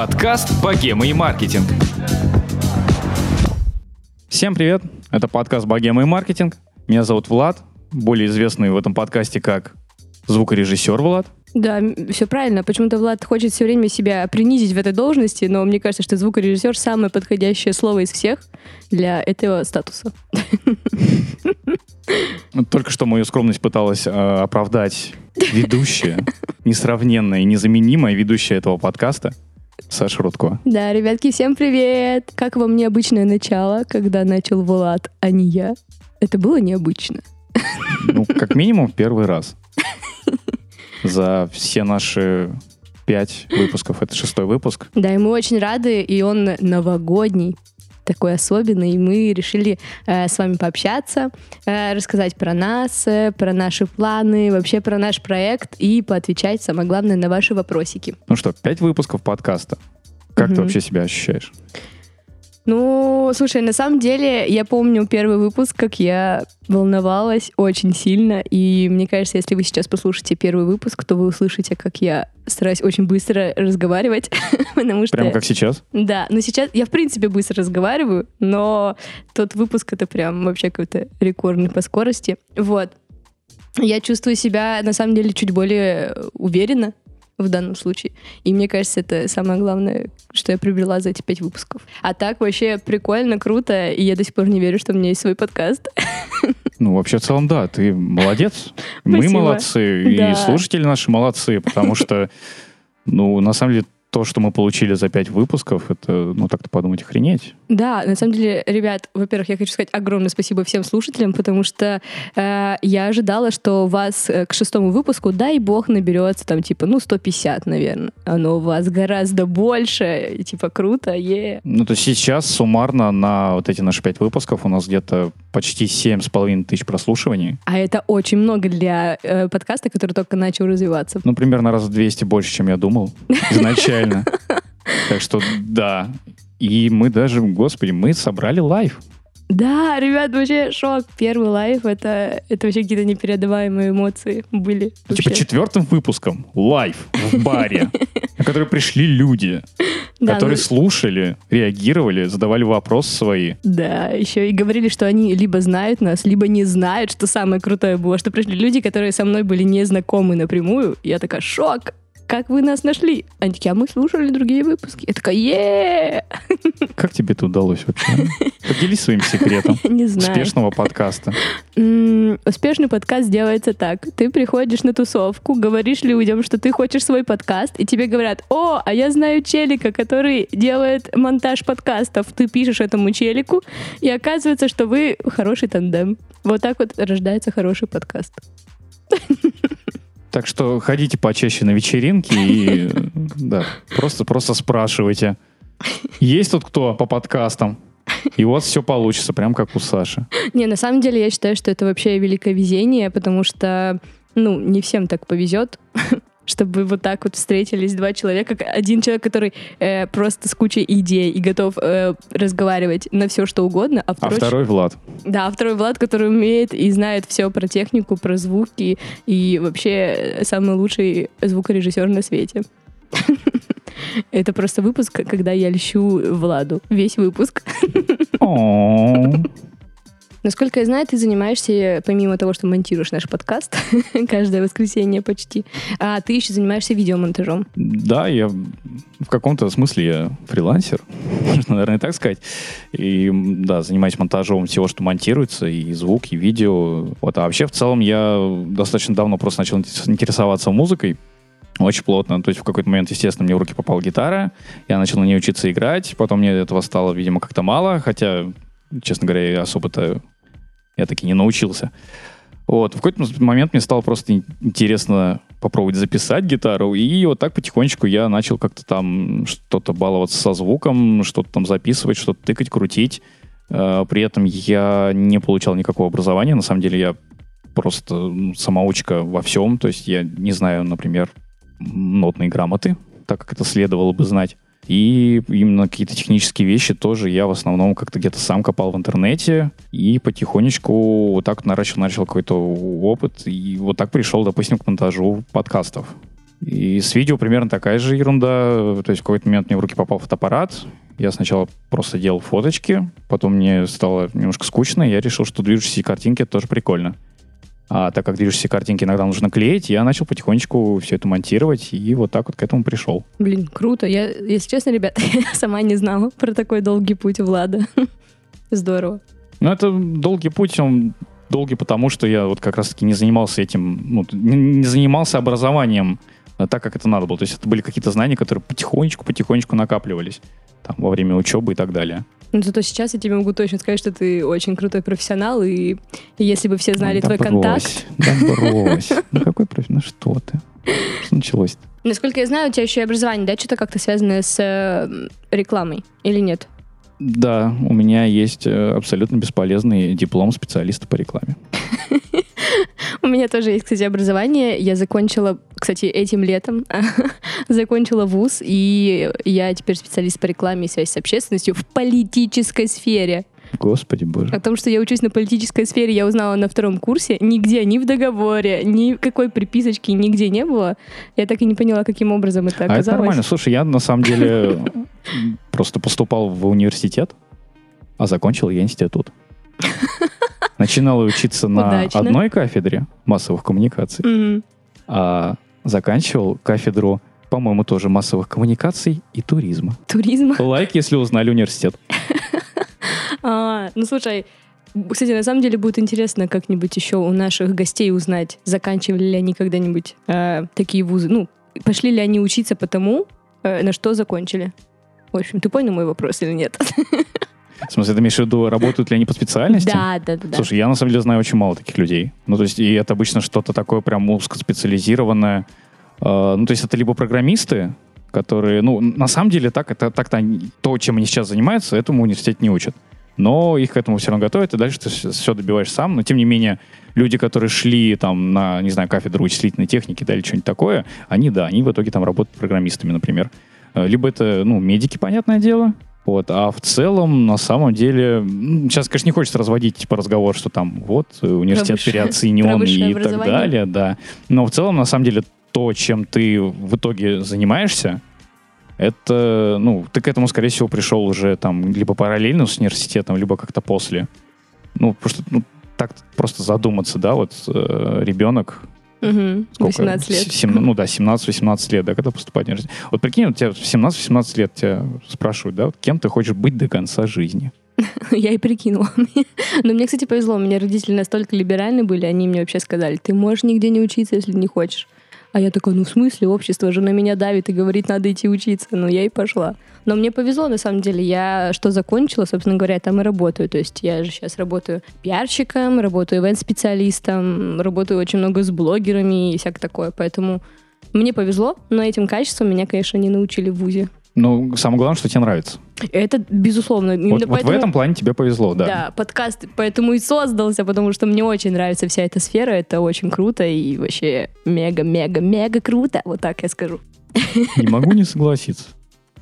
Подкаст «Богема и маркетинг». Всем привет! Это подкаст «Богема и маркетинг». Меня зовут Влад, более известный в этом подкасте как звукорежиссер Влад. Да, все правильно. Почему-то Влад хочет все время себя принизить в этой должности, но мне кажется, что звукорежиссер самое подходящее слово из всех для этого статуса. Только что мою скромность пыталась э, оправдать ведущая, несравненная и незаменимая ведущая этого подкаста. Саша Рудко. Да, ребятки, всем привет! Как вам необычное начало, когда начал Влад, а не я? Это было необычно. Ну, как минимум, первый раз. За все наши пять выпусков. Это шестой выпуск. Да, и мы очень рады, и он новогодний такой особенный, и мы решили э, с вами пообщаться, э, рассказать про нас, э, про наши планы, вообще про наш проект и поотвечать, самое главное, на ваши вопросики. Ну что, пять выпусков подкаста. Как Мгм. ты вообще себя ощущаешь? Ну, слушай, на самом деле, я помню первый выпуск, как я волновалась очень сильно, и мне кажется, если вы сейчас послушаете первый выпуск, то вы услышите, как я стараюсь очень быстро разговаривать, потому что... Прямо как сейчас? Да, но сейчас я, в принципе, быстро разговариваю, но тот выпуск — это прям вообще какой-то рекордный по скорости. Вот. Я чувствую себя, на самом деле, чуть более уверенно в данном случае. И мне кажется, это самое главное, что я приобрела за эти пять выпусков. А так вообще прикольно, круто, и я до сих пор не верю, что у меня есть свой подкаст. Ну, вообще, в целом, да, ты молодец. Мы Спасибо. молодцы, Да. и слушатели наши молодцы, потому что, ну, на самом деле, то, что мы получили за пять выпусков, это, ну, так-то подумать, охренеть. Да, на самом деле, ребят, во-первых, я хочу сказать огромное спасибо всем слушателям, потому что э, я ожидала, что у вас э, к шестому выпуску, дай бог, наберется там типа, ну, 150, наверное. Оно у вас гораздо больше, и, типа, круто, е. Ну, то есть сейчас суммарно на вот эти наши пять выпусков у нас где-то почти семь с половиной тысяч прослушиваний. А это очень много для э, подкаста, который только начал развиваться. Ну, примерно раз в 200 больше, чем я думал изначально. Так что, да. И мы даже, господи, мы собрали лайв. Да, ребят, вообще шок. Первый лайв это, это вообще какие-то непередаваемые эмоции были. Ну, Типа вообще. четвертым выпуском лайв в баре, на который пришли люди, Да, которые ну- слушали, реагировали, задавали вопросы свои. Да, еще и говорили, что они либо знают нас, либо не знают, что самое крутое было, что пришли люди, которые со мной были не знакомы напрямую. Я такая, шок! Как вы нас нашли? Они такие, а мы слушали другие выпуски. Я такая, е Как тебе это удалось вообще? Поделись своим секретом Не знаю. успешного подкаста. Успешный подкаст делается так. Ты приходишь на тусовку, говоришь людям, что ты хочешь свой подкаст, и тебе говорят, о, а я знаю челика, который делает монтаж подкастов. Ты пишешь этому челику, и оказывается, что вы хороший тандем. Вот так вот рождается хороший подкаст. Так что ходите почаще на вечеринки и да, просто, просто спрашивайте. Есть тут кто по подкастам? И у вас все получится, прям как у Саши. Не, на самом деле я считаю, что это вообще великое везение, потому что, ну, не всем так повезет, чтобы вот так вот встретились два человека. Один человек, который э, просто с кучей идей и готов э, разговаривать на все, что угодно, а А второй, второй Влад. да, а второй Влад, который умеет и знает все про технику, про звуки и вообще э, самый лучший звукорежиссер на свете. Это просто выпуск, когда я льщу Владу. Весь выпуск. Насколько я знаю, ты занимаешься, помимо того, что монтируешь наш подкаст каждое воскресенье почти, а ты еще занимаешься видеомонтажом. Да, я в каком-то смысле я фрилансер, можно, наверное, так сказать. И да, занимаюсь монтажом всего, что монтируется, и звук, и видео. Вот, а вообще в целом я достаточно давно просто начал интерес- интересоваться музыкой. Очень плотно. То есть в какой-то момент, естественно, мне в руки попала гитара. Я начал на ней учиться играть. Потом мне этого стало, видимо, как-то мало. Хотя, честно говоря, я особо-то я таки не научился. Вот. В какой-то момент мне стало просто ин- интересно попробовать записать гитару, и вот так потихонечку я начал как-то там что-то баловаться со звуком, что-то там записывать, что-то тыкать, крутить. Э, При этом я не получал никакого образования, на самом деле я просто самоучка во всем, то есть я не знаю, например, нотной грамоты, так как это следовало бы знать. И именно какие-то технические вещи тоже я в основном как-то где-то сам копал в интернете и потихонечку вот так наращивал, начал какой-то опыт. И вот так пришел, допустим, к монтажу подкастов. И с видео примерно такая же ерунда. То есть в какой-то момент мне в руки попал фотоаппарат. Я сначала просто делал фоточки, потом мне стало немножко скучно, и я решил, что движущиеся картинки — это тоже прикольно. А так как движущиеся картинки иногда нужно клеить, я начал потихонечку все это монтировать, и вот так вот к этому пришел. Блин, круто. Я, если честно, ребят, я сама не знала про такой долгий путь Влада. Здорово. Ну, это долгий путь, он долгий потому, что я вот как раз-таки не занимался этим, ну, не, не занимался образованием а, так, как это надо было. То есть это были какие-то знания, которые потихонечку-потихонечку накапливались там, во время учебы и так далее. Ну, зато сейчас я тебе могу точно сказать, что ты очень крутой профессионал, и если бы все знали да твой брось, контакт... Да брось. Ну какой профессионал? Ну что ты? Что началось -то? Насколько я знаю, у тебя еще и образование, да, что-то как-то связанное с э, рекламой, или нет? Да, у меня есть э, абсолютно бесполезный диплом специалиста по рекламе. У меня тоже есть, кстати, образование. Я закончила, кстати, этим летом закончила вуз, и я теперь специалист по рекламе и связи с общественностью в политической сфере. Господи боже. О том, что я учусь на политической сфере, я узнала на втором курсе. Нигде, ни в договоре, ни какой приписочки нигде не было. Я так и не поняла, каким образом это оказалось. А это нормально. Слушай, я на самом деле просто поступал в университет, а закончил я институт. Начинала учиться на одной кафедре массовых коммуникаций, а заканчивал кафедру, по-моему, тоже массовых коммуникаций и туризма. Туризма. Лайк, если узнали университет. А, ну слушай, кстати, на самом деле будет интересно как-нибудь еще у наших гостей узнать, заканчивали ли они когда-нибудь э, такие вузы. Ну, пошли ли они учиться по тому, э, на что закончили. В общем, ты понял мой вопрос или нет? В смысле, ты имеешь в виду, работают ли они по специальности? Да, да, да. Слушай, я на самом деле знаю очень мало таких людей. Ну, то есть, и это обычно что-то такое прям узкоспециализированное. Э, ну, то есть, это либо программисты, которые, ну, на самом деле, так, это так-то то, чем они сейчас занимаются, этому университет не учат. Но их к этому все равно готовят, и дальше ты все добиваешь сам. Но, тем не менее, люди, которые шли там на, не знаю, кафедру вычислительной техники, да, или что-нибудь такое, они, да, они в итоге там работают программистами, например. Э, Либо это, ну, медики, понятное дело, вот, а в целом, на самом деле, сейчас, конечно, не хочется разводить типа разговор, что там вот э, университет переоценен про высшее и так далее, да. Но в целом, на самом деле, то, чем ты в итоге занимаешься, это, ну, ты к этому, скорее всего, пришел уже там либо параллельно с университетом, либо как-то после. Ну, потому что, ну, так просто задуматься, да, вот э, ребенок, Мгм. сколько? 18 лет. С- сем- ну да, 17-18 лет, да, когда поступать в университет. Вот прикинь, вот тебя в 17-18 лет тебя спрашивают, да, вот кем ты хочешь быть до конца жизни? Я и прикинула. Но мне, кстати, повезло. У меня родители настолько либеральны были, они мне вообще сказали, ты можешь нигде не учиться, если не хочешь. А я такая, ну в смысле, общество же на меня давит и говорит, надо идти учиться. Ну я и пошла. Но мне повезло, на самом деле. Я что закончила, собственно говоря, там и работаю. То есть я же сейчас работаю пиарщиком, работаю ивент-специалистом, работаю очень много с блогерами и всякое такое. Поэтому мне повезло, но этим качеством меня, конечно, не научили в ВУЗе. Ну, самое главное, что тебе нравится. Это безусловно. Именно Вот, вот в поэтому- этом плане тебе повезло, да. Да, подкаст поэтому и создался, потому что мне очень нравится вся эта сфера, это очень круто и вообще мега-мега-мега круто, вот так я скажу. Не могу не согласиться.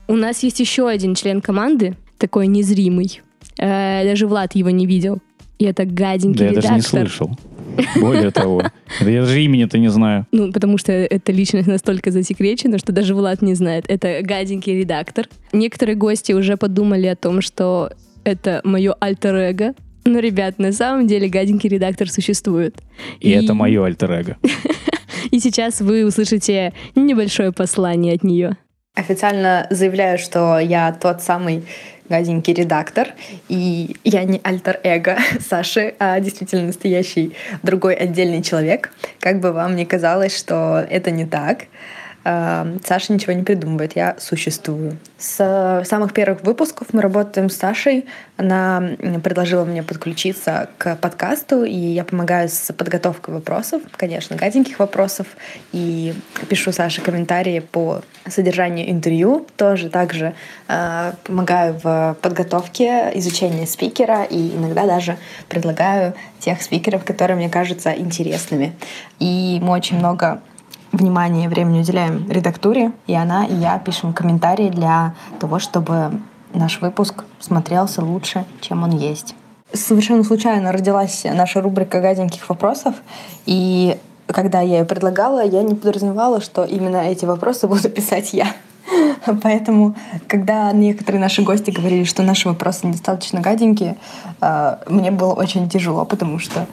У нас есть еще один член команды, такой незримый. Э, даже Влад его не видел. И это гаденький Да я даже не редактор. слышал. Более того, да я даже имени-то не знаю. Ну, потому что эта личность настолько засекречена, что даже Влад не знает. Это гаденький редактор. Некоторые гости уже подумали о том, что это мое альтер-эго. Но, ребят, на самом деле гаденький редактор существует. И это мое альтер-эго. И сейчас вы услышите небольшое послание от нее. Официально заявляю, что я тот самый гаденький редактор, и я не альтер-эго Саши, а действительно настоящий другой отдельный человек. Как бы вам ни казалось, что это не так, Саша ничего не придумывает, я существую. С самых первых выпусков мы работаем с Сашей. Она предложила мне подключиться к подкасту, и я помогаю с подготовкой вопросов, конечно, гаденьких вопросов, и пишу Саше комментарии по содержанию интервью. Тоже также э, помогаю в подготовке, изучении спикера, и иногда даже предлагаю тех спикеров, которые мне кажутся интересными. И мы очень много внимание и времени уделяем редактуре, и она, и я пишем комментарии для того, чтобы наш выпуск смотрелся лучше, чем он есть. Совершенно случайно родилась наша рубрика гаденьких вопросов, и когда я ее предлагала, я не подразумевала, что именно эти вопросы буду писать я. Поэтому, когда некоторые наши гости говорили, что наши вопросы недостаточно гаденькие, э, мне было очень тяжело, потому что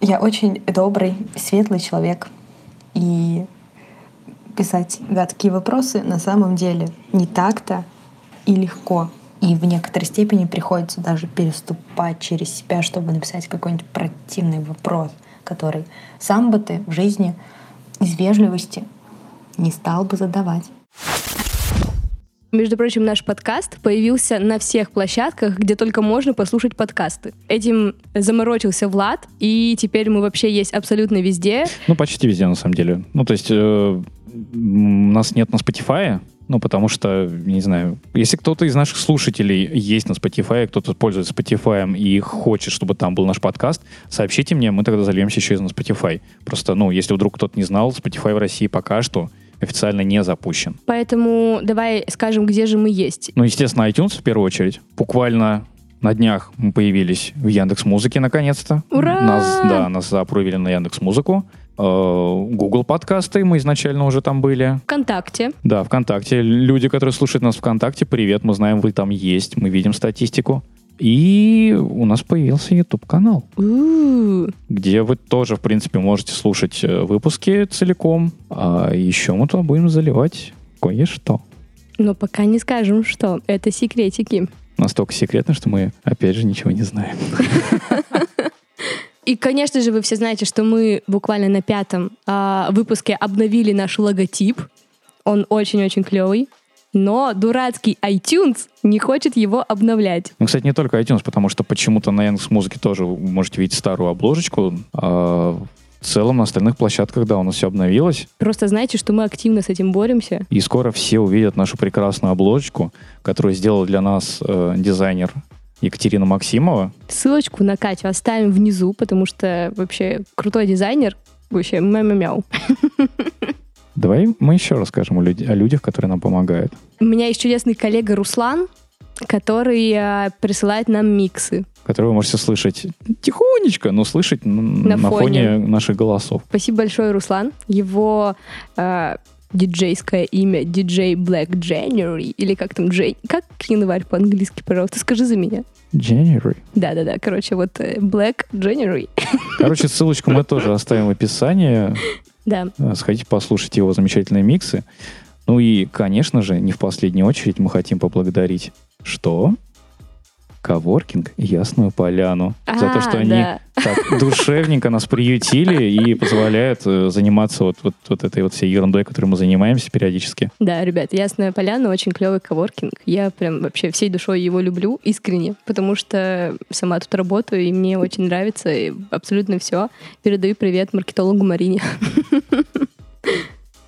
я очень добрый, светлый человек. И писать гадкие вопросы на самом деле не так-то и легко. И в некоторой степени приходится даже переступать через себя, чтобы написать какой-нибудь противный вопрос, который сам бы ты в жизни из вежливости не стал бы задавать. Между прочим, наш подкаст появился на всех площадках, где только можно послушать подкасты. Этим заморочился Влад, и теперь мы вообще есть абсолютно везде. Ну, почти везде, на самом деле. Ну, то есть э, нас нет на Spotify, ну, потому что, не знаю, если кто-то из наших слушателей есть на Spotify, кто-то пользуется Spotify и хочет, чтобы там был наш подкаст, сообщите мне, мы тогда зальемся еще и на Spotify. Просто, ну, если вдруг кто-то не знал, Spotify в России пока что официально не запущен. Поэтому давай скажем, где же мы есть. Ну, естественно, iTunes в первую очередь. Буквально на днях мы появились в Яндекс Музыке наконец-то. Ура! Нас, да, нас запровили на Яндекс Музыку. Google подкасты, мы изначально уже там были. ВКонтакте. Да, ВКонтакте. Люди, которые слушают нас ВКонтакте, привет, мы знаем, вы там есть, мы видим статистику. И у нас появился YouTube-канал, где вы тоже, в принципе, можете слушать э, выпуски целиком. А еще мы туда будем заливать кое-что. Но пока не скажем, что это секретики. Настолько секретно, что мы, опять же, ничего не знаем. И, конечно же, вы все знаете, что мы буквально на пятом а, выпуске обновили наш логотип. Он очень-очень клевый. Но дурацкий iTunes не хочет его обновлять. Ну, кстати, не только iTunes, потому что почему-то на Яндекс Музыке тоже вы можете видеть старую обложечку. А в целом на остальных площадках, да, у нас все обновилось. Просто знайте, что мы активно с этим боремся. И скоро все увидят нашу прекрасную обложечку, которую сделал для нас э, дизайнер Екатерина Максимова. Ссылочку на Катю оставим внизу, потому что вообще крутой дизайнер. Вообще мяу-мяу-мяу. Давай мы еще расскажем о, люд- о людях, которые нам помогают. У меня есть чудесный коллега Руслан, который э, присылает нам миксы. Которые вы можете слышать тихонечко, но слышать На на, фоне. фоне. наших голосов. Спасибо большое, Руслан. Его э, диджейское имя диджей Black January, или как там, Джей... Как январь по-английски, пожалуйста, скажи за меня. January. Да-да-да, короче, вот э, Black January. Короче, ссылочку мы тоже оставим в описании. Да, Э, Сходите, послушайте его замечательные миксы. Ну и, конечно же, не в последнюю очередь мы хотим поблагодарить что? Коворкинг Ясную Поляну. за то, А, что они да. так душевненько нас приютили и позволяют э, заниматься вот, вот, вот этой вот всей ерундой, которой мы занимаемся периодически. Да, ребят, Ясная Поляна очень клевый коворкинг. Я прям вообще всей душой его люблю, искренне, потому что сама тут работаю, и мне очень нравится и абсолютно все. Передаю привет маркетологу Марине.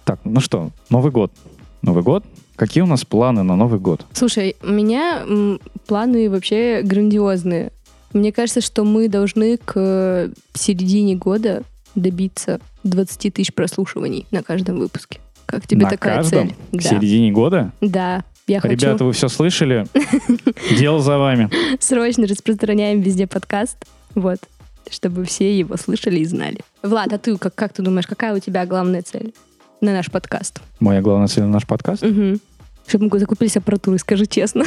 Так, ну что, Новый год. Новый год. Какие у нас планы на Новый год? Слушай, у меня м, планы вообще грандиозные. Мне кажется, что мы должны к э, середине года добиться 20 тысяч прослушиваний на каждом выпуске. Как тебе на такая каждом? цель? К Да. середине года? Да. Я хочу Ребята, вы все слышали? Дело за вами. срочно распространяем везде подкаст. Вот. Чтобы все его слышали и знали. Влад, а ты как, как ты думаешь, какая у тебя главная цель на наш подкаст? Моя главная цель на наш подкаст? Угу. Чтобы мы закупились аппаратурой, скажи честно.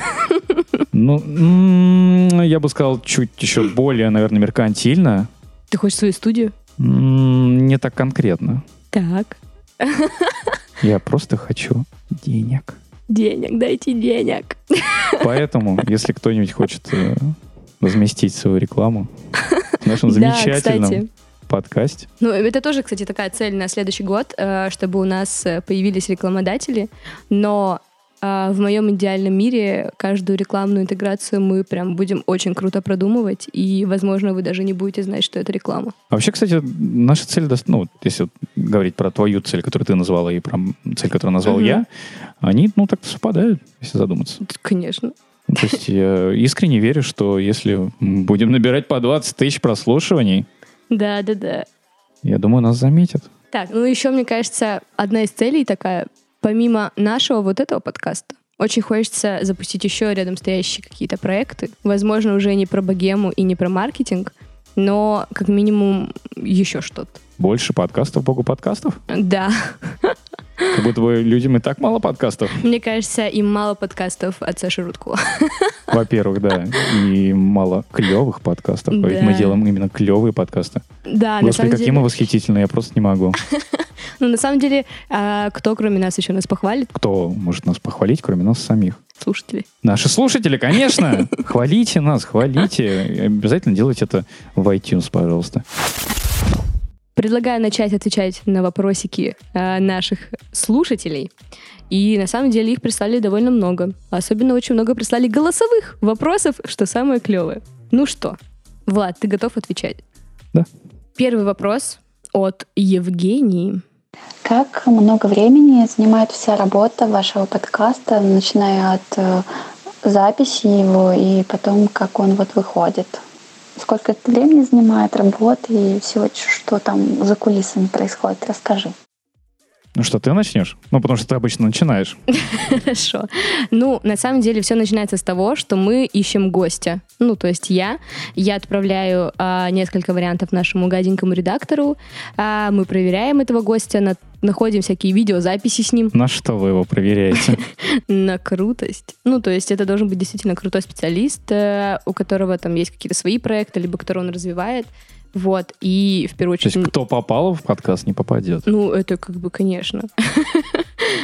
Ну, я бы сказал, чуть еще более, наверное, меркантильно. Ты хочешь свою студию? Не так конкретно. Так. Я просто хочу денег. Денег, дайте денег. Поэтому, если кто-нибудь хочет э, разместить свою рекламу в нашем Да, замечательном кстати. Подкасте, Ну, это тоже, кстати, такая цель на следующий год, э, чтобы у нас э, появились рекламодатели. Но э, в моем идеальном мире каждую рекламную интеграцию мы прям будем очень круто продумывать, и, возможно, вы даже не будете знать, что это реклама. Вообще, кстати, наша цель, ну, если говорить про твою цель, которую ты назвала, и про цель, которую назвал Мгм. я, они, ну, так совпадают, если задуматься. Конечно. Ну, То есть я искренне верю, что если будем набирать по 20 тысяч прослушиваний, Да, да, да. я думаю, нас заметят. Так, ну еще, мне кажется, одна из целей такая, помимо нашего вот этого подкаста, очень хочется запустить еще рядом стоящие какие-то проекты. Возможно, уже не про богему и не про маркетинг, но как минимум еще что-то. Больше подкастов, богу подкастов? Да. Как будто бы людям и так мало подкастов. Мне кажется, им мало подкастов от Саши Рудко. Во-первых, да. И мало клевых подкастов. А Ведь мы Да. делаем именно клевые подкасты. Да, на Господи, самом какие деле. мы восхитительные, я просто не могу. Ну, на самом деле, а, кто кроме нас еще нас похвалит? Кто может нас похвалить, кроме нас самих? Слушатели. Наши слушатели, конечно! Хвалите нас, хвалите. Обязательно делайте это в iTunes, пожалуйста. Предлагаю начать отвечать на вопросики а, наших слушателей. И на самом деле их прислали довольно много. Особенно очень много прислали голосовых вопросов, что самое клевое. Ну что, Влад, ты готов отвечать? Да. Первый вопрос от Евгении. Как много времени занимает вся работа вашего подкаста, начиная от э, записи его и потом, как он вот выходит? Сколько это времени занимает работы и всего, что там за кулисами происходит? Расскажи. Ну что, ты начнешь? Ну, потому что ты обычно начинаешь. Хорошо. Ну, на самом деле, все начинается с того, что мы ищем гостя. Ну, то есть я. Я отправляю а, несколько вариантов нашему гаденькому редактору. а, мы проверяем этого гостя, на- находим всякие видеозаписи с ним На что вы его проверяете? на крутость. Ну, то есть это должен быть действительно крутой специалист, э, у которого там есть какие-то свои проекты, либо который он развивает. Вот. И в первую То очередь... есть кто попал в подкаст, не попадет. Ну, это как бы, конечно.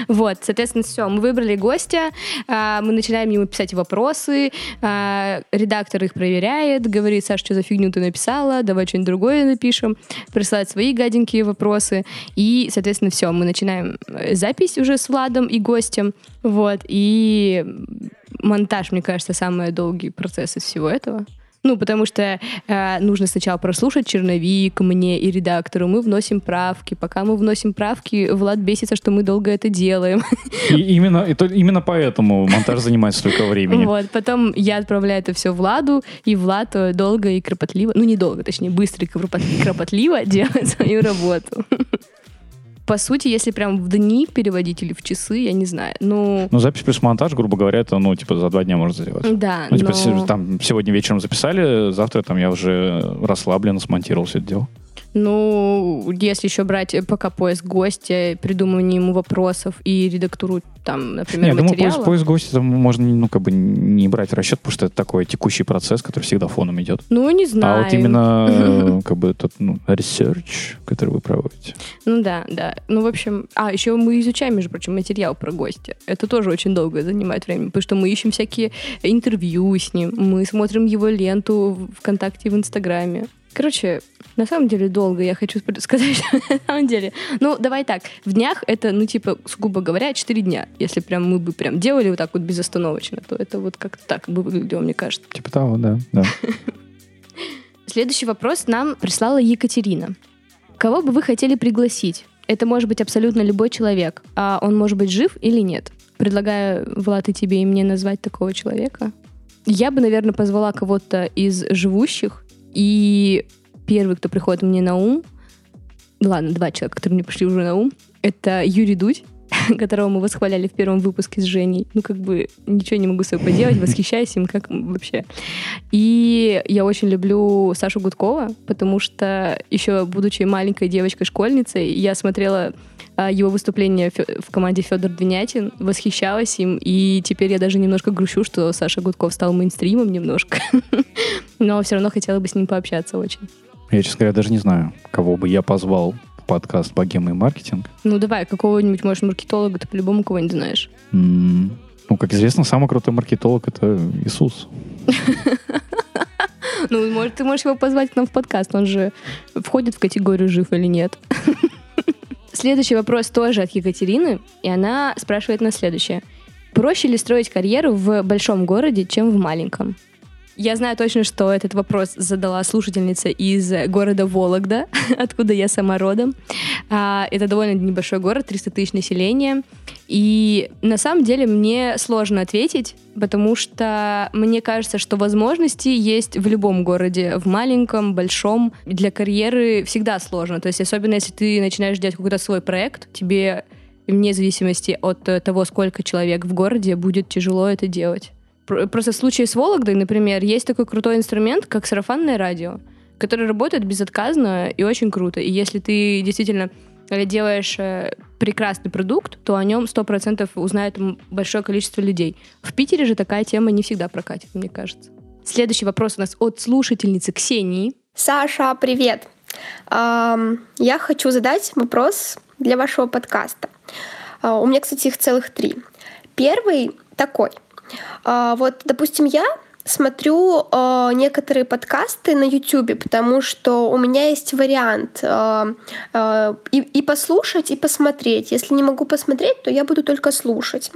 Вот, соответственно, все. Мы выбрали гостя, а, мы начинаем ему писать вопросы, а, редактор их проверяет, говорит, Саш, что за фигню ты написала, давай что-нибудь другое напишем, присылает свои гаденькие вопросы, и, соответственно, все, мы начинаем э, запись уже с Владом и гостем, вот, и монтаж, мне кажется, самый долгий процесс из всего этого. Ну, потому что э, нужно сначала прослушать черновик мне и редактору, мы вносим правки. Пока мы вносим правки, Влад бесится, что мы долго это делаем. И именно, и то- именно поэтому монтаж занимает столько времени. Вот, потом я отправляю это все Владу, и Влад э, долго и кропотливо, ну не долго, точнее, быстро и кропот- кропотливо делает свою работу. По сути, если прям в дни переводить или в часы, я не знаю. Ну, Ну, запись плюс монтаж, грубо говоря, это, ну, типа, за два дня можно сделать. да, Ну, типа, но- там, сегодня вечером записали, завтра там я уже расслабленно смонтировал все это дело. Ну, если еще брать пока поиск гостя, придумывание ему вопросов и редактуру там, например, я думаю, материала. поиск, поиск гостя там можно, ну, как бы не брать в расчет, потому что это такой текущий процесс, который всегда фоном идет. Ну, не знаю. А вот именно, как бы, тот, ну, research, который вы проводите. Ну да, да. Ну, в общем, а еще мы изучаем, между прочим, материал про гостя. Это тоже очень долго занимает время, потому что мы ищем всякие интервью с ним, мы смотрим его ленту ВКонтакте и в Инстаграме. Короче, на самом деле долго, я хочу сказать, что на самом деле. Ну, давай так, в днях это, ну, типа, грубо говоря, 4 дня. Если прям мы бы прям делали вот так вот безостановочно, то это вот как-то так бы выглядело, мне кажется. Типа того, да, да. Следующий вопрос нам прислала Екатерина. Кого бы вы хотели пригласить? Это может быть абсолютно любой человек, а он может быть жив или нет. Предлагаю, Влад, и тебе и мне назвать такого человека. Я бы, наверное, позвала кого-то из живущих, и первый, кто приходит мне на ум, ладно, два человека, которые мне пришли уже на ум, это Юрий Дудь, которого мы восхваляли в первом выпуске с Женей. Ну, как бы ничего не могу с собой поделать, восхищаюсь им, как вообще. И я очень люблю Сашу Гудкова, потому что еще будучи маленькой девочкой-школьницей, я смотрела его выступление в команде Федор Двинятин, восхищалась им, и теперь я даже немножко грущу, что Саша Гудков стал мейнстримом немножко. Но все равно хотела бы с ним пообщаться очень. Я, честно говоря, даже не знаю, кого бы я позвал в подкаст «Богема и маркетинг». Ну давай, какого-нибудь, может, маркетолога, ты по-любому кого-нибудь знаешь. М, Ну, как известно, самый крутой маркетолог — это Иисус. Ну, может, ты можешь его позвать к нам в подкаст, он же входит в категорию жив или нет. Следующий вопрос тоже от Екатерины, и она спрашивает нас следующее. Проще ли строить карьеру в большом городе, чем в маленьком? Я знаю точно, что этот вопрос задала слушательница из города Вологда, откуда я сама родом. А, Это довольно небольшой город, 300 тысяч населения. И на самом деле мне сложно ответить, потому что мне кажется, что возможности есть в любом городе, в маленьком, большом. Для карьеры всегда сложно. То есть особенно если ты начинаешь делать какой-то свой проект, тебе вне зависимости от э, того, сколько человек в городе, будет тяжело это делать. Про- Просто в случае с Вологдой, например, есть такой крутой инструмент, как сарафанное радио. которые работают безотказно и очень круто. И если ты действительно э, делаешь э, прекрасный продукт, то о нем 100% узнает большое количество людей. В Питере же такая тема не всегда прокатит, мне кажется. Следующий вопрос у нас от слушательницы Ксении. Саша, привет. Я хочу задать вопрос для вашего подкаста. А, У меня, кстати, их целых три. Первый такой. А, Вот, допустим, я смотрю а, некоторые подкасты на YouTube, потому что у меня есть вариант а, а, и, и послушать, и посмотреть. Если не могу посмотреть, то я буду только слушать.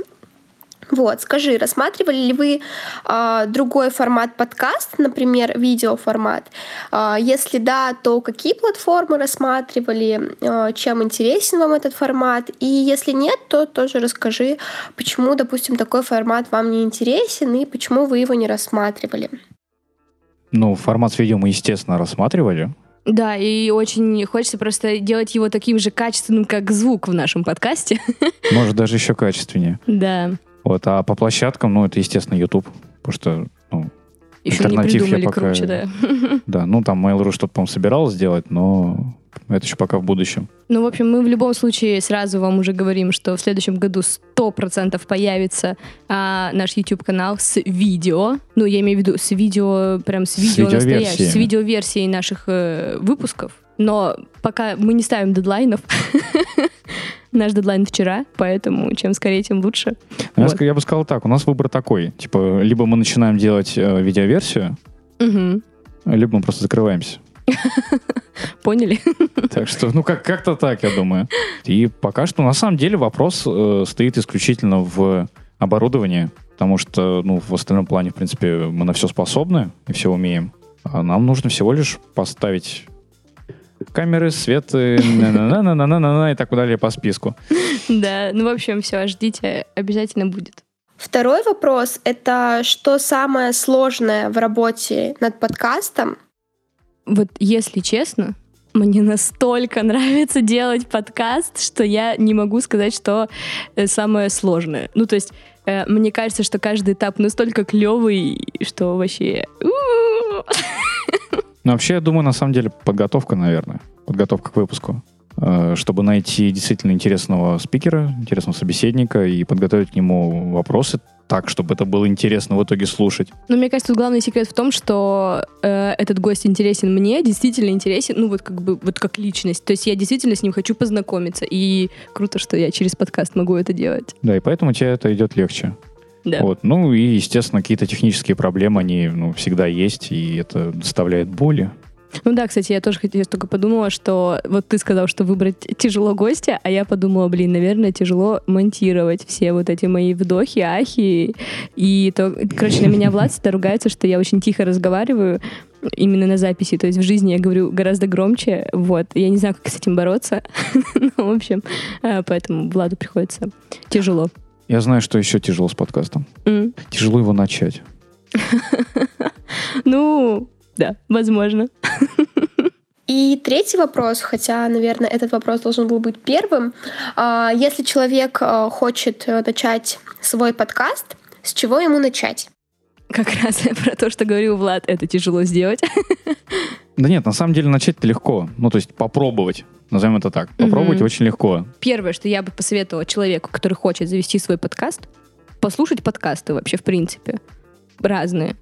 Вот, скажи, рассматривали ли вы а, другой формат подкаста, например, видеоформат? А, если да, то какие платформы рассматривали, а, чем интересен вам этот формат? И если нет, то тоже расскажи, почему, допустим, такой формат вам не интересен и почему вы его не рассматривали. Ну, формат с видео мы, естественно, рассматривали. Да, и очень хочется просто делать его таким же качественным, как звук в нашем подкасте. Может, даже еще качественнее. Да. Вот, а по площадкам, ну, это, естественно, YouTube. Потому что, ну, Еще не Альтернатив я придумали пока- круче, да. да, ну, там Mail.ru что-то, по-моему, собиралась сделать, но это еще пока в будущем. Ну, в общем, мы в любом случае сразу вам уже говорим, что в следующем году 100% появится а, наш YouTube-канал с видео. Ну, я имею в виду с видео, прям с видео настоящим, с видеоверсией наших э, выпусков. Но пока мы не ставим дедлайнов. Наш дедлайн вчера, поэтому чем скорее, тем лучше. Я, Вот. я бы сказал так, у нас выбор такой. Типа, либо мы начинаем делать э, видеоверсию, Мгм. либо мы просто закрываемся. Поняли? Так что, ну, как- как-то так, я думаю. И пока что, на самом деле, вопрос э, стоит исключительно в оборудовании, потому что, ну, в остальном плане, в принципе, мы на все способны и все умеем. А нам нужно всего лишь поставить камеры, свет, и так далее по списку. Да, ну, в общем, все, ждите, обязательно будет. Второй вопрос — это что самое сложное в работе над подкастом? Вот если честно, мне настолько нравится делать подкаст, что я не могу сказать, что э, самое сложное. Ну, то есть, э, мне кажется, что каждый этап настолько клевый, что вообще... Ну, вообще, я думаю, на самом деле, подготовка, наверное. Подготовка к выпуску. Э, Чтобы найти действительно интересного спикера, интересного собеседника и подготовить к нему вопросы так, чтобы это было интересно в итоге слушать. Но мне кажется, тут главный секрет в том, что э, этот гость интересен мне, действительно интересен, ну вот как бы вот как личность. То есть я действительно с ним хочу познакомиться. И круто, что я через подкаст могу это делать. Да, и поэтому тебе это идет легче. Да. Вот. Ну и, естественно, какие-то технические проблемы, они ну, всегда есть, и это доставляет боли. Ну да, кстати, я тоже хотела, только подумала, что вот ты сказал, что выбрать тяжело гостя, а я подумала, блин, наверное, тяжело монтировать все вот эти мои вдохи, ахи. И то, короче, на меня Влад всегда ругается, что я очень тихо разговариваю именно на записи. То есть в жизни я говорю гораздо громче. Вот. Я не знаю, как с этим бороться. Ну, в общем, э, поэтому Владу приходится тяжело. Я знаю, что еще тяжело с подкастом. М. Тяжело его начать. Ну, да, возможно. И третий вопрос, хотя, наверное, этот вопрос должен был быть первым. А, Если человек а, хочет э, начать свой подкаст, с чего ему начать? Как раз про то, что говорил Влад, это тяжело сделать. Да нет, на самом деле начать-то легко. Ну, то есть попробовать. Назовем это так. Попробовать Мгм. очень легко. Первое, что я бы посоветовала человеку, который хочет завести свой подкаст, послушать подкасты вообще, в принципе, разные,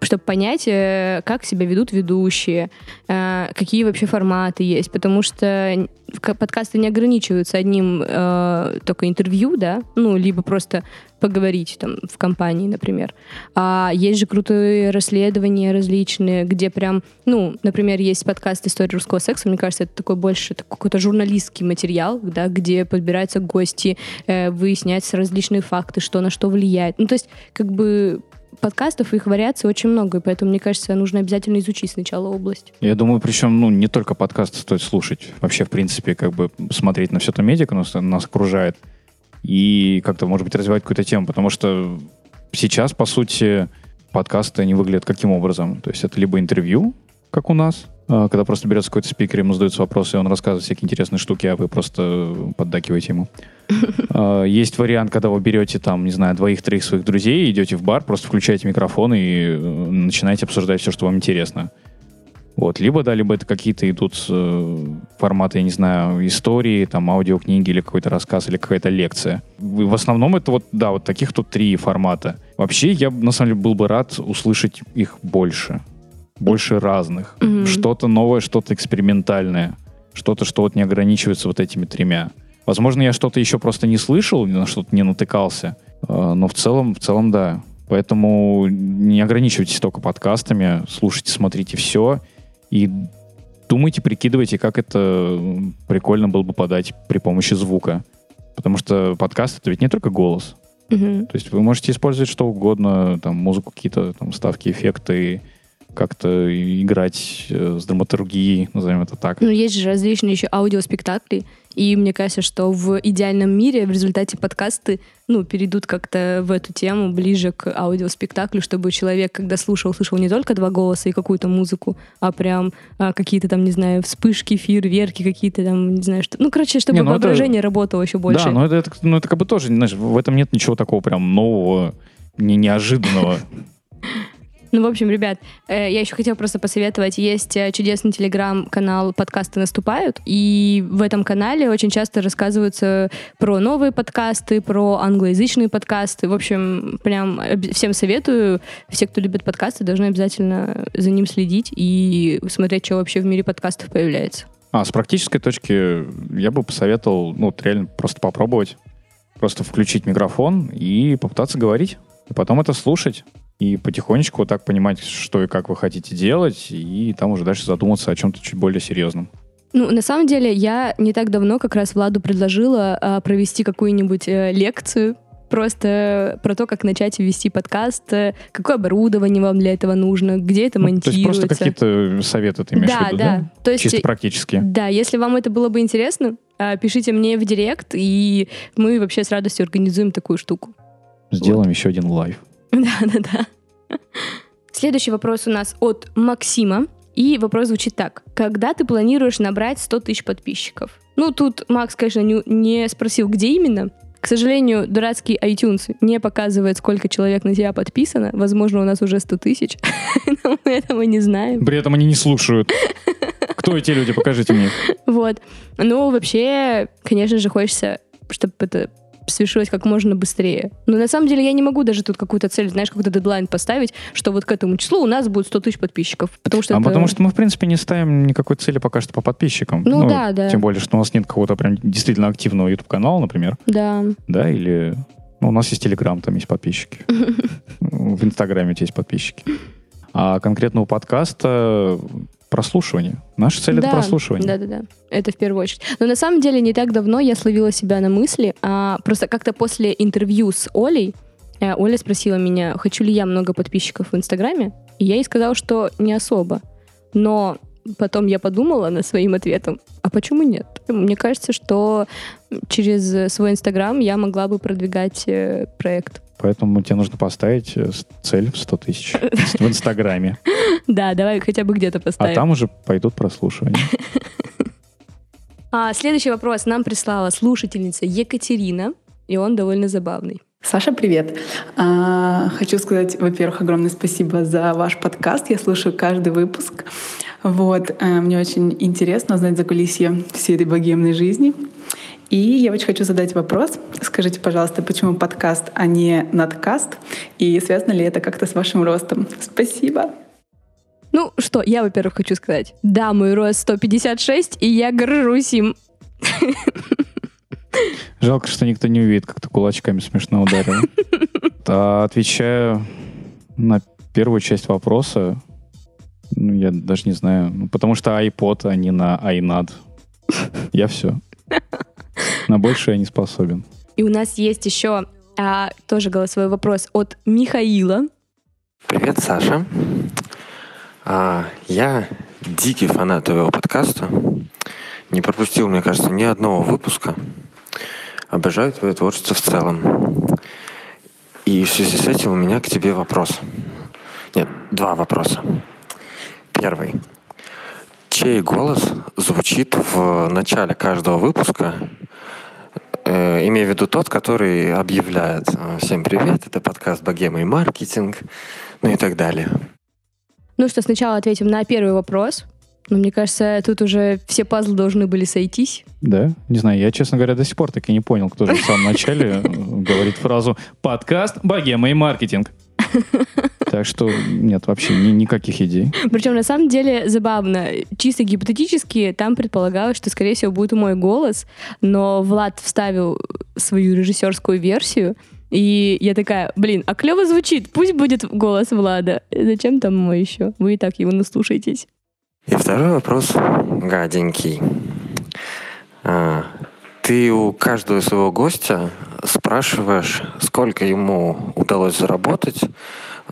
чтобы понять, э, как себя ведут ведущие, э, какие вообще форматы есть, потому что подкасты не ограничиваются одним э, только интервью, да, ну, либо просто поговорить там в компании, например. А есть же крутые расследования различные, где прям, ну, например, есть подкаст «История русского секса», мне кажется, это такой больше какой-то журналистский материал, да, где подбираются гости, выясняются различные факты, что на что влияет. Ну, то есть, как бы подкастов, их вариаций очень много, и поэтому, мне кажется, нужно обязательно изучить сначала область. Я думаю, причем, ну, не только подкасты стоит слушать. Вообще, в принципе, как бы смотреть на все то медиа, нас, нас окружает, и как-то, может быть, развивать какую-то тему. Потому что сейчас, по сути, подкасты, они выглядят каким образом? То есть это либо интервью, как у нас, когда просто берется какой-то спикер, ему задаются вопросы, и он рассказывает всякие интересные штуки, а вы просто поддакиваете ему. А, Есть вариант, когда вы берете там, не знаю, двоих-троих своих друзей, идете в бар, просто включаете микрофон и э, начинаете обсуждать все, что вам интересно. Вот, либо, да, либо это какие-то идут э, форматы, я не знаю, истории, там, аудиокниги или какой-то рассказ, или какая-то лекция. В основном это вот, да, вот таких тут три формата. Вообще, я, на самом деле, был бы рад услышать их больше. Больше разных. Мгм. Что-то новое, что-то экспериментальное. Что-то, что вот не ограничивается вот этими тремя. Возможно, я что-то еще просто не слышал, на что-то не натыкался. Э, Но в целом, в целом, да. Поэтому не ограничивайтесь только подкастами, слушайте, смотрите все и думайте, прикидывайте, как это прикольно было бы подать при помощи звука. Потому что подкаст это ведь не только голос. Мгм. То есть вы можете использовать что угодно, там музыку, какие-то там ставки, эффекты, как-то играть э, с драматургией, назовем это так. Ну, есть же различные еще аудиоспектакли, и мне кажется, что в идеальном мире в результате подкасты, ну, перейдут как-то в эту тему ближе к аудиоспектаклю, чтобы человек, когда слушал, слышал не только два голоса и какую-то музыку, а прям а, какие-то там, не знаю, вспышки, фейерверки, какие-то там, не знаю, что... Ну, короче, чтобы Не, ну это- воображение работало еще больше. Да, но это, это- ну, это как бы тоже, знаешь, в этом нет ничего такого прям нового, не неожиданного. Ну, в общем, ребят, э, я еще хотела просто посоветовать. Есть э, чудесный телеграм-канал «Подкасты наступают», и в этом канале очень часто рассказываются про новые подкасты, про англоязычные подкасты. В общем, прям всем советую. Все, кто любит подкасты, должны обязательно за ним следить и смотреть, что вообще в мире подкастов появляется. А, с практической точки я бы посоветовал, ну, вот реально просто попробовать. Просто включить микрофон и попытаться говорить. И потом это слушать. И потихонечку вот так понимать, что и как вы хотите делать. И там уже дальше задуматься о чем-то чуть более серьезном. Ну, на самом деле, я не так давно как раз Владу предложила а, провести какую-нибудь э, лекцию просто про то, как начать вести подкаст, э, какое оборудование вам для этого нужно, где это Ну, то есть монтируется. просто какие-то советы ты имеешь да, в виду, да. То есть, Чисто практически. да, если вам это было бы интересно, а, пишите мне в директ, и мы вообще с радостью организуем такую штуку. Сделаем еще один лайв. Да, да, да. Следующий вопрос у нас от Максима. И вопрос звучит так. Когда ты планируешь набрать 100 тысяч подписчиков? Ну, тут Макс, конечно, не, не спросил, где именно. К сожалению, дурацкий iTunes не показывает, сколько человек на тебя подписано. Возможно, у нас уже 100 тысяч. Но мы этого не знаем. При этом они не слушают. Кто эти люди? Покажите мне. Вот. Ну, вообще, конечно же, хочется, чтобы это свершилось как можно быстрее. Но на самом деле я не могу даже тут какую-то цель, знаешь, какой-то дедлайн поставить, что вот к этому числу у нас будет 100 тысяч подписчиков. Потому что А это- потому что мы, в принципе, не ставим никакой цели пока что по подписчикам. Ну да, да. Тем более, что у нас нет какого-то прям действительно активного YouTube-канала, например. Да. Да, или... Ну, у нас есть Телеграм, там есть подписчики. В Инстаграме есть подписчики. А конкретно у подкаста прослушивание. Наша цель — это Да, прослушивание. Да-да-да. Это в первую очередь. Но на самом деле не так давно я словила себя на мысли. а, просто как-то после интервью с Олей э, Оля спросила меня, хочу ли я много подписчиков в Инстаграме. И я ей сказала, что не особо. Но потом я подумала над своим ответом, а почему нет? Мне кажется, что через свой Инстаграм я могла бы продвигать э, проект. Поэтому тебе нужно поставить э, цель в 100 тысяч в Инстаграме. Да, давай хотя бы где-то А поставим. там уже пойдут прослушивания. А, следующий вопрос нам прислала слушательница Екатерина, и он довольно забавный. Саша, привет. А, Хочу сказать, во-первых, огромное спасибо за ваш подкаст. Я слушаю каждый выпуск. Вот, э, мне очень интересно узнать за кулисье всей этой богемной жизни. И я очень хочу задать вопрос. Скажите, пожалуйста, почему подкаст, а не надкаст? И связано ли это как-то с вашим ростом? Спасибо. Ну что, я, во-первых, хочу сказать. Да, мой рост 156, и я горжусь им. Жалко, что никто не увидит, как ты кулачками смешно ударил. А, Отвечаю на первую часть вопроса. Ну, я даже не знаю. Ну, потому что iPod, а не на iNAD. Я все. На больше я не способен. И у нас есть еще а, тоже голосовой вопрос от Михаила. Привет, Саша. А, я дикий фанат твоего подкаста. Не пропустил, мне кажется, ни одного выпуска. Обожаю твое творчество в целом. И в связи с этим у меня к тебе вопрос. Нет, два вопроса. Первый. Чей голос звучит в начале каждого выпуска, Э, имея в виду тот, который объявляет э, «Всем привет, это подкаст «Богема и маркетинг», ну и так далее. Ну что, сначала ответим на первый вопрос. Но мне кажется, тут уже все пазлы должны были сойтись. Да? Не знаю, я, честно говоря, до сих пор так и не понял, кто же в самом начале э, говорит фразу «подкаст, богема и маркетинг». Так что нет вообще ни, никаких идей. Причем на самом деле забавно. Чисто гипотетически там предполагалось, что, скорее всего, будет мой голос, но Влад вставил свою режиссерскую версию, и я такая, блин, а клево звучит, пусть будет голос Влада. Зачем там мой еще? Вы и так его наслушаетесь. И второй вопрос гаденький. А, ты у каждого своего гостя спрашиваешь, сколько ему удалось заработать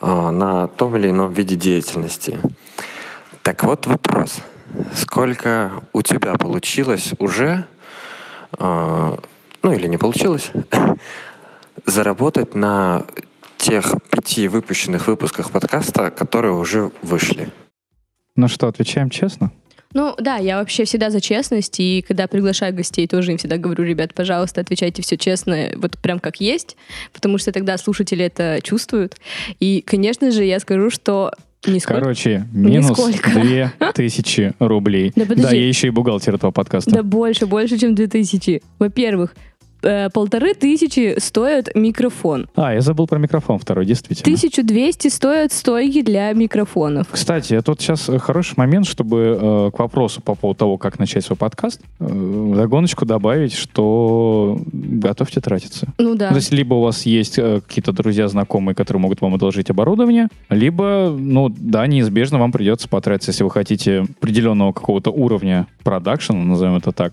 а, на том или ином виде деятельности. Так вот вопрос. Сколько у тебя получилось уже, а, ну или не получилось, заработать на тех пяти выпущенных выпусках подкаста, которые уже вышли? Ну что, отвечаем честно? Ну да, я вообще всегда за честность, и когда приглашаю гостей, тоже им всегда говорю, ребят, пожалуйста, отвечайте все честно, вот прям как есть, потому что тогда слушатели это чувствуют. И, конечно же, я скажу, что Нисколько. Короче, минус две тысячи рублей. Да, подожди. да, я еще и бухгалтер этого подкаста. Да больше, больше, чем две тысячи. Во-первых, полторы тысячи стоит микрофон. А, я забыл про микрофон второй, действительно. 1200 стоят стойки для микрофонов. Кстати, тут сейчас хороший момент, чтобы э, к вопросу по поводу того, как начать свой подкаст, э, догоночку добавить, что готовьте тратиться. Ну да. То есть либо у вас есть э, какие-то друзья, знакомые, которые могут вам одолжить оборудование, либо, ну да, неизбежно вам придется потратиться, если вы хотите определенного какого-то уровня продакшена, назовем это так,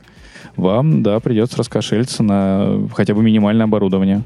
вам, да, придется раскошелиться на хотя бы минимальное оборудование.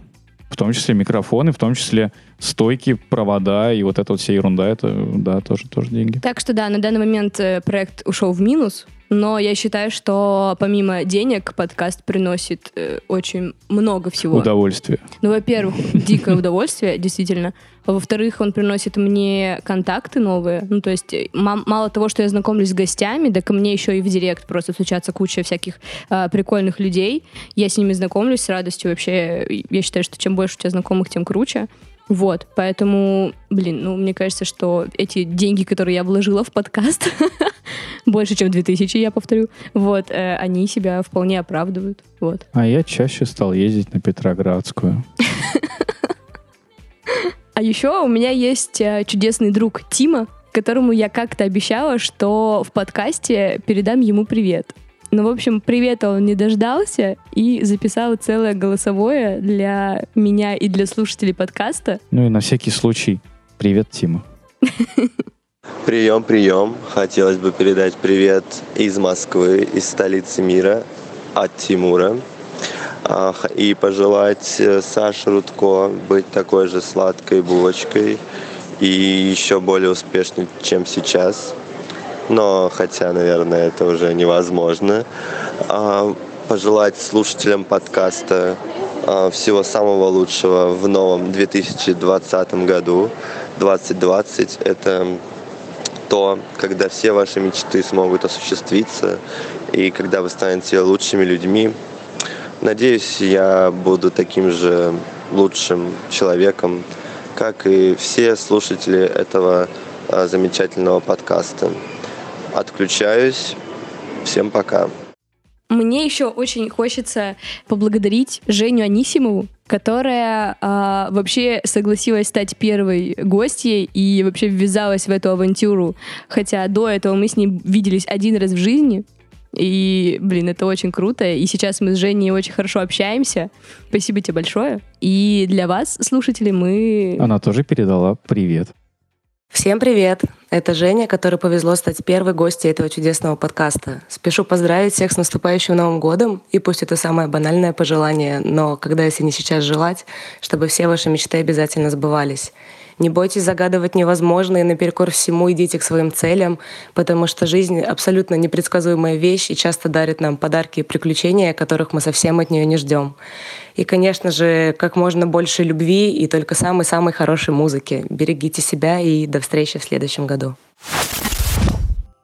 В том числе микрофоны, в том числе стойки, провода и вот эта вот вся ерунда, это, да, тоже, тоже деньги. Так что да, на данный момент э, проект ушел в минус, но я считаю, что помимо денег подкаст приносит э, очень много всего. Удовольствие. Ну, во-первых, дикое удовольствие, действительно. Во-вторых, он приносит мне контакты новые. Ну, то есть э, мало того, что я знакомлюсь с гостями, да ко мне еще и в директ просто случается куча всяких э, прикольных людей. Я с ними знакомлюсь с радостью. Вообще, я считаю, что чем больше у тебя знакомых, тем круче. Вот, поэтому, блин, ну, мне кажется, что эти деньги, которые я вложила в подкаст, больше, чем 2000, я повторю, вот, э, они себя вполне оправдывают, вот. А я чаще стал ездить на Петроградскую. А еще у меня есть э, чудесный друг Тима, которому я как-то обещала, что в подкасте передам ему привет. Ну, в общем, привета он не дождался и записал целое голосовое для меня и для слушателей подкаста. Ну и на всякий случай, привет, Тима. Прием, прием. Хотелось бы передать привет из Москвы, из столицы мира, от Тимура. И пожелать э, Саше Рудко быть такой же сладкой булочкой и еще более успешной, чем сейчас но хотя, наверное, это уже невозможно. А, пожелать слушателям подкаста а, всего самого лучшего в новом 2020 году. 2020 — это то, когда все ваши мечты смогут осуществиться, и когда вы станете лучшими людьми. Надеюсь, я буду таким же лучшим человеком, как и все слушатели этого а, замечательного подкаста отключаюсь. Всем пока. Мне еще очень хочется поблагодарить Женю Анисимову, которая э, вообще согласилась стать первой гостьей и вообще ввязалась в эту авантюру. Хотя до этого мы с ней виделись один раз в жизни. И, блин, это очень круто. И сейчас мы с Женей очень хорошо общаемся. Спасибо тебе большое. И для вас, слушатели, мы... Она тоже передала привет. Всем привет! Это Женя, которой повезло стать первой гостьей этого чудесного подкаста. Спешу поздравить всех с наступающим Новым годом, и пусть это самое банальное пожелание, но когда, если не сейчас желать, чтобы все ваши мечты обязательно сбывались. Не бойтесь загадывать невозможное, и наперекор всему идите к своим целям, потому что жизнь абсолютно непредсказуемая вещь и часто дарит нам подарки и приключения, которых мы совсем от нее не ждем. И, конечно же, как можно больше любви и только самой-самой хорошей музыки. Берегите себя и до встречи в следующем году.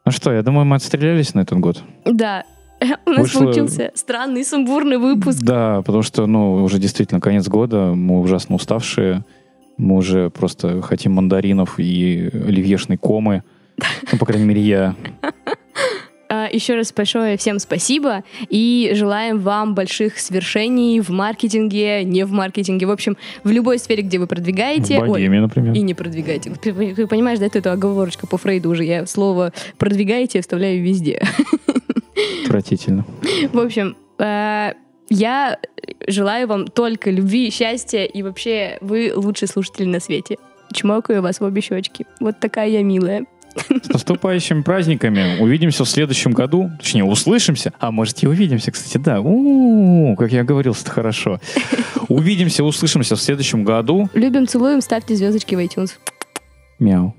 Ну что, я думаю, мы отстрелялись на этот год. Да, у нас Вышло... получился странный, сумбурный выпуск. Да, потому что, ну, уже действительно конец года, мы ужасно уставшие. Мы уже просто хотим мандаринов и оливьешной комы. Ну, по крайней мере, я. А, Еще раз большое всем спасибо и желаем вам больших свершений в маркетинге, не в маркетинге, в общем, в любой сфере, где вы продвигаете. В богеме, например. И не продвигаете. Ты, понимаешь, да, это оговорочка по Фрейду уже. Я слово продвигаете вставляю везде. Отвратительно. В общем, э, я желаю вам только любви, счастья и вообще вы лучший слушатель на свете. Чмокаю вас в обе щечки. Вот такая я милая. С наступающими праздниками. Увидимся в следующем году. Точнее, услышимся. А может и увидимся, кстати, да. У-у-у, как я говорил, это хорошо. Увидимся, услышимся в следующем году. Любим, целуем, ставьте звездочки в iTunes. Мяу.